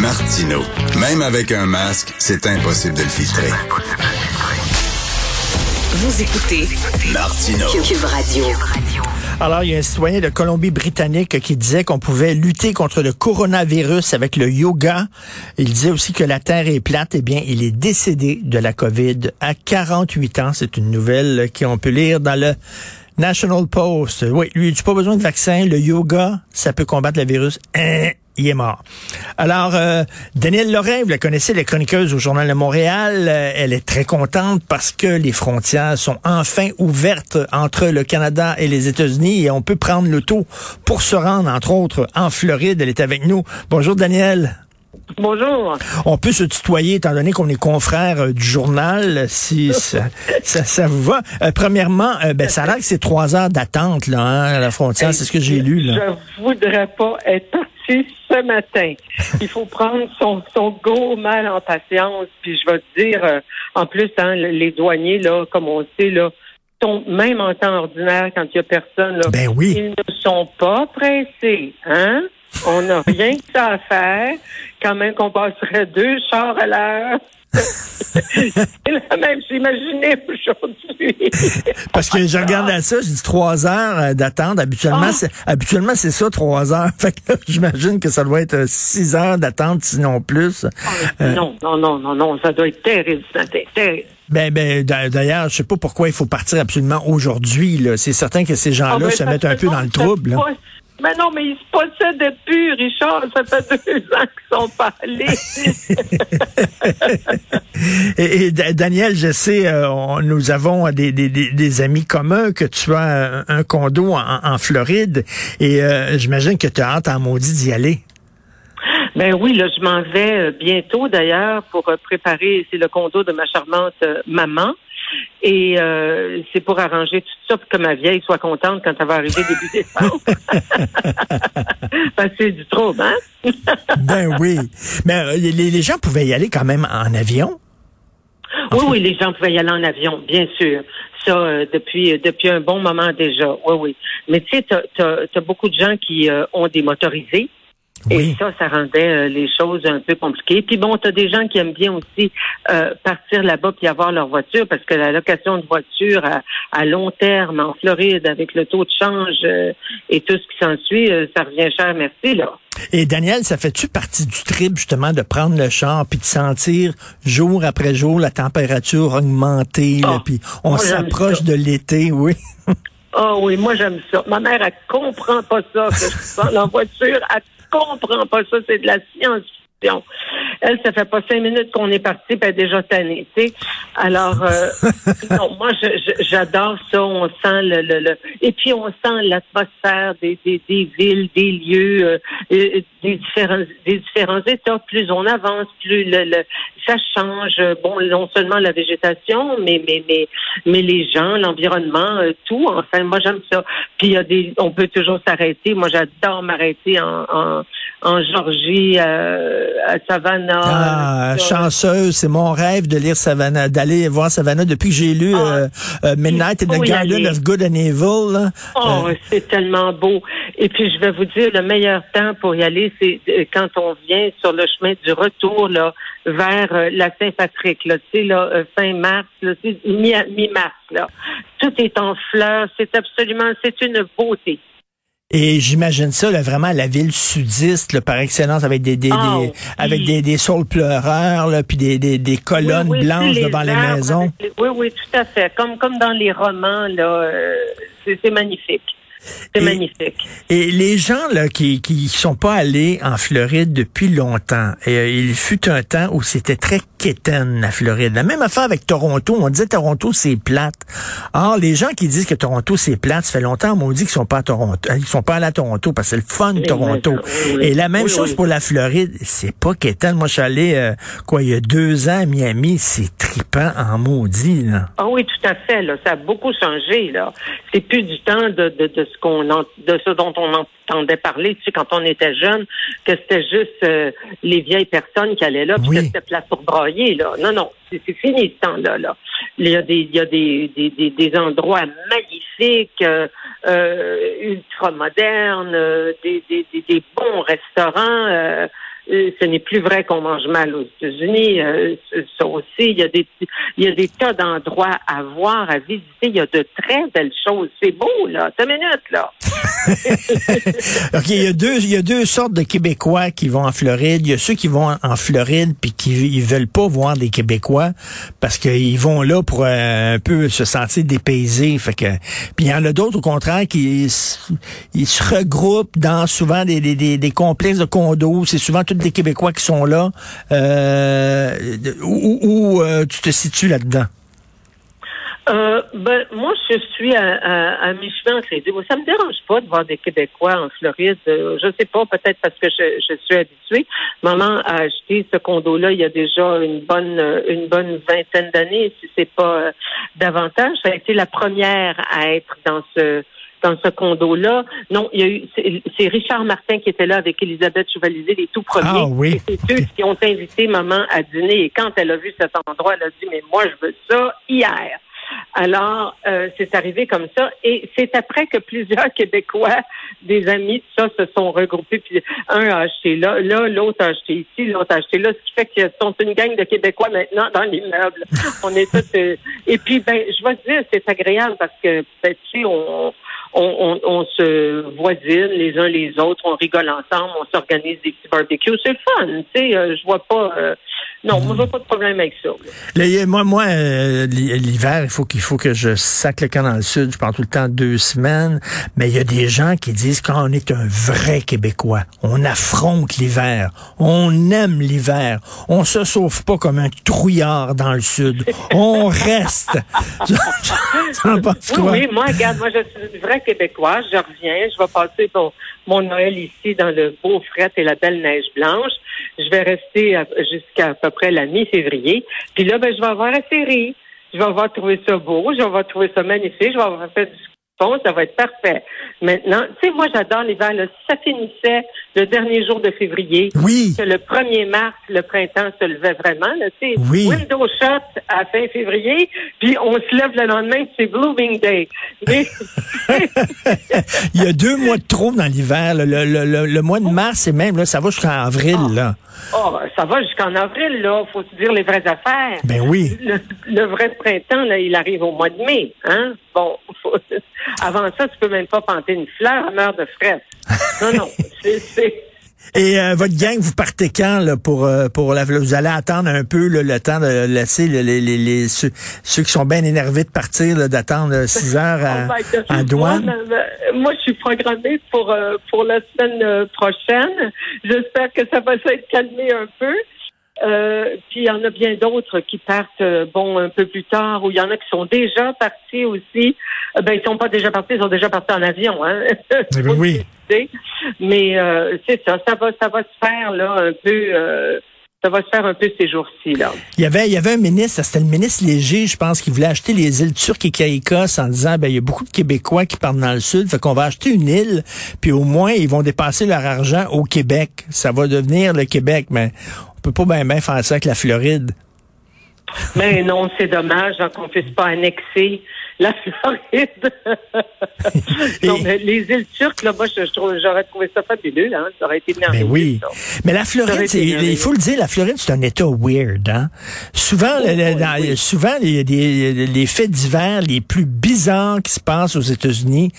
Martino. Même avec un masque, c'est impossible de le filtrer. Vous écoutez Martino. Cube Radio. Alors, il y a un citoyen de Colombie-Britannique qui disait qu'on pouvait lutter contre le coronavirus avec le yoga. Il disait aussi que la Terre est plate. Eh bien, il est décédé de la COVID à 48 ans. C'est une nouvelle qu'on peut lire dans le National Post. Oui, lui, tu pas besoin de vaccin. Le yoga, ça peut combattre le virus. Hein, il est mort. Alors, euh, Danielle Lorrain, vous la connaissez, la chroniqueuse au Journal de Montréal, euh, elle est très contente parce que les frontières sont enfin ouvertes entre le Canada et les États-Unis et on peut prendre l'auto pour se rendre, entre autres, en Floride. Elle est avec nous. Bonjour, Danielle. Bonjour. On peut se tutoyer étant donné qu'on est confrères euh, du journal, si ça, ça, ça vous va. Euh, premièrement, euh, ben, ça a l'air que c'est trois heures d'attente là, hein, à la frontière, c'est ce que j'ai lu. Là. Je voudrais pas être parti ce matin. Il faut prendre son, son gros mal en patience. Puis je vais te dire, euh, en plus, hein, les douaniers, là, comme on sait, là, sont même en temps ordinaire quand il y a personne. Là, Ben oui. Ils ne sont pas pressés, hein? On n'a rien que ça à faire. Quand même qu'on passerait deux chars à l'heure. Même j'imaginais aujourd'hui. Parce que je regarde à ça, je dis trois heures euh, d'attente. Habituellement, Ah. c'est habituellement c'est ça, trois heures. Fait que j'imagine que ça doit être euh, six heures d'attente, sinon plus. Euh, Non, non, non, non, non, ça doit être terrible terrible. Ben, ben d'a- d'ailleurs, je sais pas pourquoi il faut partir absolument aujourd'hui. là. C'est certain que ces gens-là Ah, ben, se mettent un peu dans le trouble. pas- Mais non, mais ils se possèdent plus, Richard. Ça fait deux ans qu'ils sont pas allés. Et, et Da- Daniel, je sais, euh, on- nous avons des, des, des, amis communs que tu as un, condo en, en Floride et euh, j'imagine que tu as hâte en maudit d'y aller. ben oui, là, je m'en vais euh, bientôt d'ailleurs pour préparer, c'est le condo de ma charmante maman. Et euh, c'est pour arranger tout ça pour que ma vieille soit contente quand elle va arriver début décembre. Parce que c'est du trouble, hein? Ben oui. Mais euh, les, les gens pouvaient y aller quand même en avion? Oui, oui, les gens pouvaient y aller en avion, bien sûr. Ça, euh, depuis euh, depuis un bon moment déjà. Oui, oui. Mais tu sais, tu as, beaucoup de gens qui euh, ont des motorisés. Oui. Et ça, ça rendait euh, les choses un peu compliquées. Puis bon, tu as des gens qui aiment bien aussi euh, partir là-bas puis avoir leur voiture parce que la location de voiture à, à long terme en Floride avec le taux de change euh, et tout ce qui s'ensuit, ça revient cher, merci là. Et Daniel, ça fait-tu partie du trip justement de prendre le char puis de sentir jour après jour la température augmenter, là, Ah, puis on s'approche de l'été, oui? Ah oui, moi j'aime ça. Ma mère, elle comprend pas ça que je en voiture. Elle comprend pas ça. C'est de la Elle, ça fait pas cinq minutes qu'on est parti, puis elle est déjà tannée, tu sais. Alors, euh, non, moi, j'adore ça. On sent le, le, le- et puis on sent l'atmosphère des, des, des villes, des lieux, euh, euh, des différents, des différents États. Plus on avance, plus le, le ça change. Bon, non seulement la végétation, mais mais mais mais les gens, l'environnement, euh, tout. Enfin, moi j'aime ça. Puis il y a des, on peut toujours s'arrêter. Moi, j'adore m'arrêter en, en en Georgie, euh, à Savannah. Ah, euh, chanceuse, c'est mon rêve de lire Savannah, d'aller voir Savannah depuis que j'ai lu Ah, euh, euh, Midnight in the Garden of Good and Evil. là. Oh, Euh, c'est tellement beau. Et puis, je vais vous dire, le meilleur temps pour y aller, c'est quand on vient sur le chemin du retour, là, vers la Saint-Patrick, là, tu sais, là, fin mars, mi-mars, là. Tout est en fleurs. C'est absolument, c'est une beauté. Et j'imagine ça, là, vraiment la ville sudiste, là, par excellence, avec des, des, Ah, des- oui. avec des, des saules pleureurs, là, puis des, des, des colonnes Oui, oui, blanches devant les maisons. les- Oui, oui, tout à fait. Comme, comme dans les romans, là, euh, c'est magnifique. C'est magnifique. Et les gens là qui qui sont pas allés en Floride depuis longtemps, et, euh, il fut un temps où c'était très quétaine la Floride. La même affaire avec Toronto, on disait Toronto c'est plate. Or les gens qui disent que Toronto c'est plate, ça fait longtemps on dit qu'ils sont pas à Toronto, ils sont pas allés à Toronto parce que c'est le fun Oui, Toronto. oui, oui. Et la même chose pour la Floride, c'est pas quétaine. Moi je suis allé euh, quoi il y a deux ans à Miami, c'est tripant en maudit là. Ah oui, tout à fait. Là, ça a beaucoup changé. Là, c'est plus du temps de, de, de ce qu'on en- de ce dont on entendait parler. Tu sais, quand on était jeune, que c'était juste euh, les vieilles personnes qui allaient là, puis Oui. que c'était place pour broyer. Là, non, non, c'est, c'est fini ce temps-là. Là, il y a des, il y a des, des, des, des endroits magnifiques, euh, euh, ultra modernes, euh, des, des, des, des bons restaurants. Ce n'est plus vrai qu'on mange mal aux États-Unis. Euh, ça aussi, il y a des il y a des tas d'endroits à voir, à visiter. Il y a de très belles choses. C'est beau, là. T'as minute, là. OK, il y a deux il y a deux sortes de Québécois qui vont en Floride. Il y a ceux qui vont en Floride puis qui ils veulent pas voir des Québécois parce qu'ils vont là pour euh, un peu se sentir dépaysés. Fait que puis il y en a d'autres au contraire qui ils se regroupent dans souvent des, des, des, des complexes de condos. C'est souvent des Québécois qui sont là. Euh, où euh, tu te situes là-dedans? Euh, ben, moi, je suis à, à, mi-chemin entre les deux. Ça me dérange pas de voir des Québécois en Floride. Je sais pas, peut-être parce que je, suis habituée. Maman a acheté ce condo-là il y a déjà une bonne une bonne vingtaine d'années, si c'est pas davantage. Ça a été la première à être dans ce dans ce condo-là. Non, il y a eu c'est Richard Martin qui était là avec Elisabeth Chevalier, les tout premiers. Ah oui. C'est eux qui ont invité maman à dîner. Et quand elle a vu cet endroit, elle a dit mais moi je veux ça hier. Alors, euh, c'est arrivé comme ça. Et c'est après que plusieurs Québécois, des amis, tout ça, se sont regroupés. Puis un a acheté là, là, l'autre a acheté ici, l'autre a acheté là. Ce qui fait qu'ils sont une gang de Québécois maintenant dans l'immeuble. On est tous... euh, et puis, ben, je vais te dire, c'est agréable parce que, ben, tu sais, on... On, on, se voisine les uns les autres, on rigole ensemble, on s'organise des petits barbecues. C'est fun, tu sais. euh, je vois pas, euh, non, moi, vois pas de problème avec ça. Moi, moi, euh, l'hi- l'hiver, il faut qu'il faut que je sac le camp dans le sud. Je pars tout le temps deux semaines. Mais il y a des gens qui disent quand on est un vrai Québécois, on affronte l'hiver, on aime l'hiver, on se sauve pas comme un trouillard dans le sud, on reste. Oui, quoi? oui, moi, regarde, moi, je suis une vraie Québécoise. Je reviens. Je vais passer mon, mon Noël ici dans le beau fret et la belle neige blanche. Je vais rester jusqu'à à peu près la mi-février. Puis là, ben, je vais avoir la série. Je vais avoir trouvé ça beau. Je vais avoir trouvé ça magnifique. Je vais avoir fait du fond. Ça va être parfait. Maintenant, tu sais, moi, j'adore l'hiver. ça finissait le dernier jour de février, Oui. que le 1er mars, le printemps se levait vraiment, là, tu sais, Oui. window shut à fin février, puis on se lève le lendemain, c'est Blooming Day. Mais, Il y a deux mois de trop dans l'hiver. Le, le, le, le mois de mars, et même, là, ça va jusqu'en avril. Là. oh, ça va jusqu'en avril, là, faut se dire les vraies affaires. Ben oui. Le, le vrai printemps, là, il arrive au mois de mai, hein? Bon, faut- avant ça, tu peux même pas planter une fleur, meurt de fraise. Non, non, c'est... Et euh, votre gang, vous partez quand là, pour euh, pour la vous allez attendre un peu là, le temps de laisser les, les, les, ceux, ceux qui sont bien énervés de partir d'attendre 6 heures à, Oh en douane? Moi, je suis programmée pour euh, pour la semaine euh, prochaine. J'espère que ça va s'être calmé un peu. Euh, puis il y en a bien d'autres qui partent euh, bon un peu plus tard, ou il y en a qui sont déjà partis aussi. Euh, ben ils sont pas déjà partis, ils sont déjà partis en avion, hein. Eh ben oui. Mais euh, c'est ça, ça va ça va se faire là un peu. euh, ça va se faire un peu ces jours-ci là. Il y avait il y avait un ministre, c'était le ministre Léger, je pense, qui voulait acheter les îles turques et Caïcos en disant ben il y a beaucoup de Québécois qui partent dans le sud, fait qu'on va acheter une île, puis au moins ils vont dépenser leur argent au Québec. Ça va devenir le Québec, mais on peut pas bien ben faire ça avec la Floride. Mais non, c'est dommage qu'on puisse pas annexer la Floride. non, mais les îles turques, là, moi, je, j'aurais trouvé ça fabuleux, hein. Ça aurait été merveilleux. Ben oui. ça. Mais la Floride, il faut le dire, la Floride, c'est un État weird. Hein? Souvent, le- le- oui, dans- oui. souvent les faits divers les plus bizarres qui se passent aux États-Unis,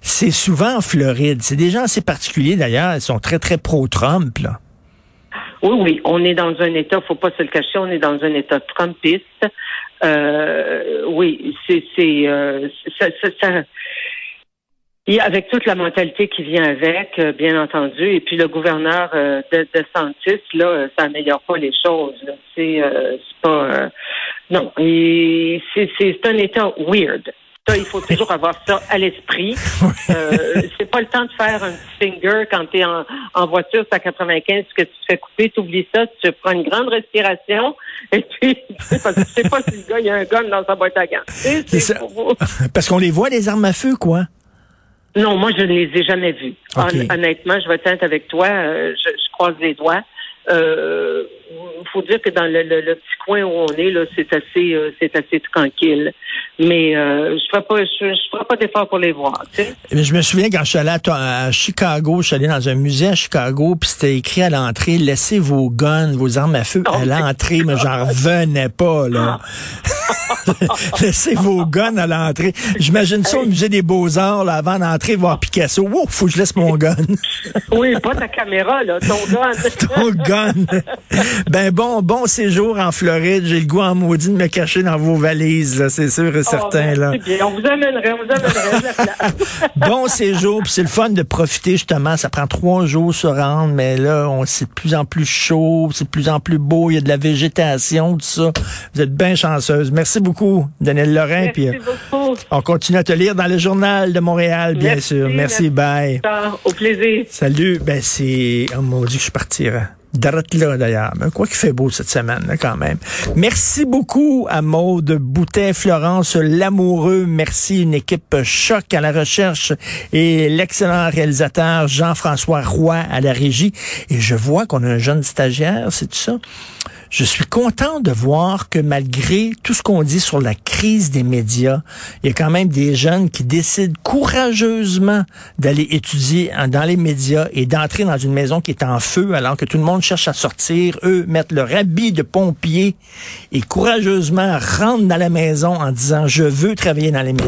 c'est souvent en Floride. C'est des gens assez particuliers, d'ailleurs. Ils sont très, très pro-Trump. là. Oui, oui, on est dans un État, faut pas se le cacher, on est dans un État trumpiste. Euh, oui, c'est, euh, ça, ça- ça- et avec toute la mentalité qui vient avec, euh, bien entendu, et puis le gouverneur euh, de, de Santis, là, euh, ça améliore pas les choses. C'est, pas, non, c'est un État weird. Ça, il faut toujours avoir ça à l'esprit. Euh, c'est pas le temps de faire un petit finger quand tu es en, en voiture, c'est à 95, que tu te fais couper, tu oublies ça, tu prends une grande respiration, et puis, parce que tu sais pas si le gars, il y a un gun dans sa boîte à gants. C'est, Parce qu'on les voit, les armes à feu, quoi. Non, moi, je ne les ai jamais. Hon- honnêtement, je vais être avec toi, euh, je, je croise les doigts. Euh, faut dire que dans le, le- le petit coin où on est, là, c'est assez, euh, c'est assez tranquille. Mais euh, je ferai pas, je, je ferai pas d'effort pour les voir. Tu sais. Mais je me souviens quand je suis allé à, Chicago, je suis allé dans un musée à Chicago, puis c'était écrit à l'entrée laissez vos guns, vos armes à feu à l'entrée, mais j'en revenais pas là. laissez vos guns à l'entrée. J'imagine ça au musée des Beaux-Arts là, avant d'entrer voir Picasso. Wow, faut que je laisse mon gun. Oui, pas ta caméra là, ton gun. ton gun. Ben bon, bon séjour en Floride. J'ai le goût en maudit de me cacher dans vos valises, là, c'est sûr et certain Oh, là. merci bien. On vous amènerait, on vous amènerait bon séjour, puis c'est le fun de profiter justement. Ça prend trois jours se rendre, mais là, on c'est de plus en plus chaud, c'est de plus en plus beau, il y a de la végétation, tout ça. Vous êtes bien chanceuse. Merci beaucoup, Daniel Lorrain. Merci euh, beaucoup. on continue à te lire dans le journal de Montréal, bien Merci, sûr. Merci, merci. bye. Au plaisir. Salut. Ben c'est, oh mon Dieu, que je partirai. D'arrête là d'ailleurs. Quoi qu'il fait beau cette semaine quand même. Merci beaucoup à Maude Boutet, Florence Lamoureux. Merci une équipe choc à la recherche et l'excellent réalisateur Jean-François Roy à la régie. Et je vois qu'on a un jeune stagiaire, c'est tout ça? Je suis content de voir que malgré tout ce qu'on dit sur la crise des médias, il y a quand même des jeunes qui décident courageusement d'aller étudier dans les médias et d'entrer dans une maison qui est en feu alors que tout le monde cherche à sortir. Eux mettent leur habit de pompier et courageusement rentrent dans la maison en disant je veux travailler dans les médias.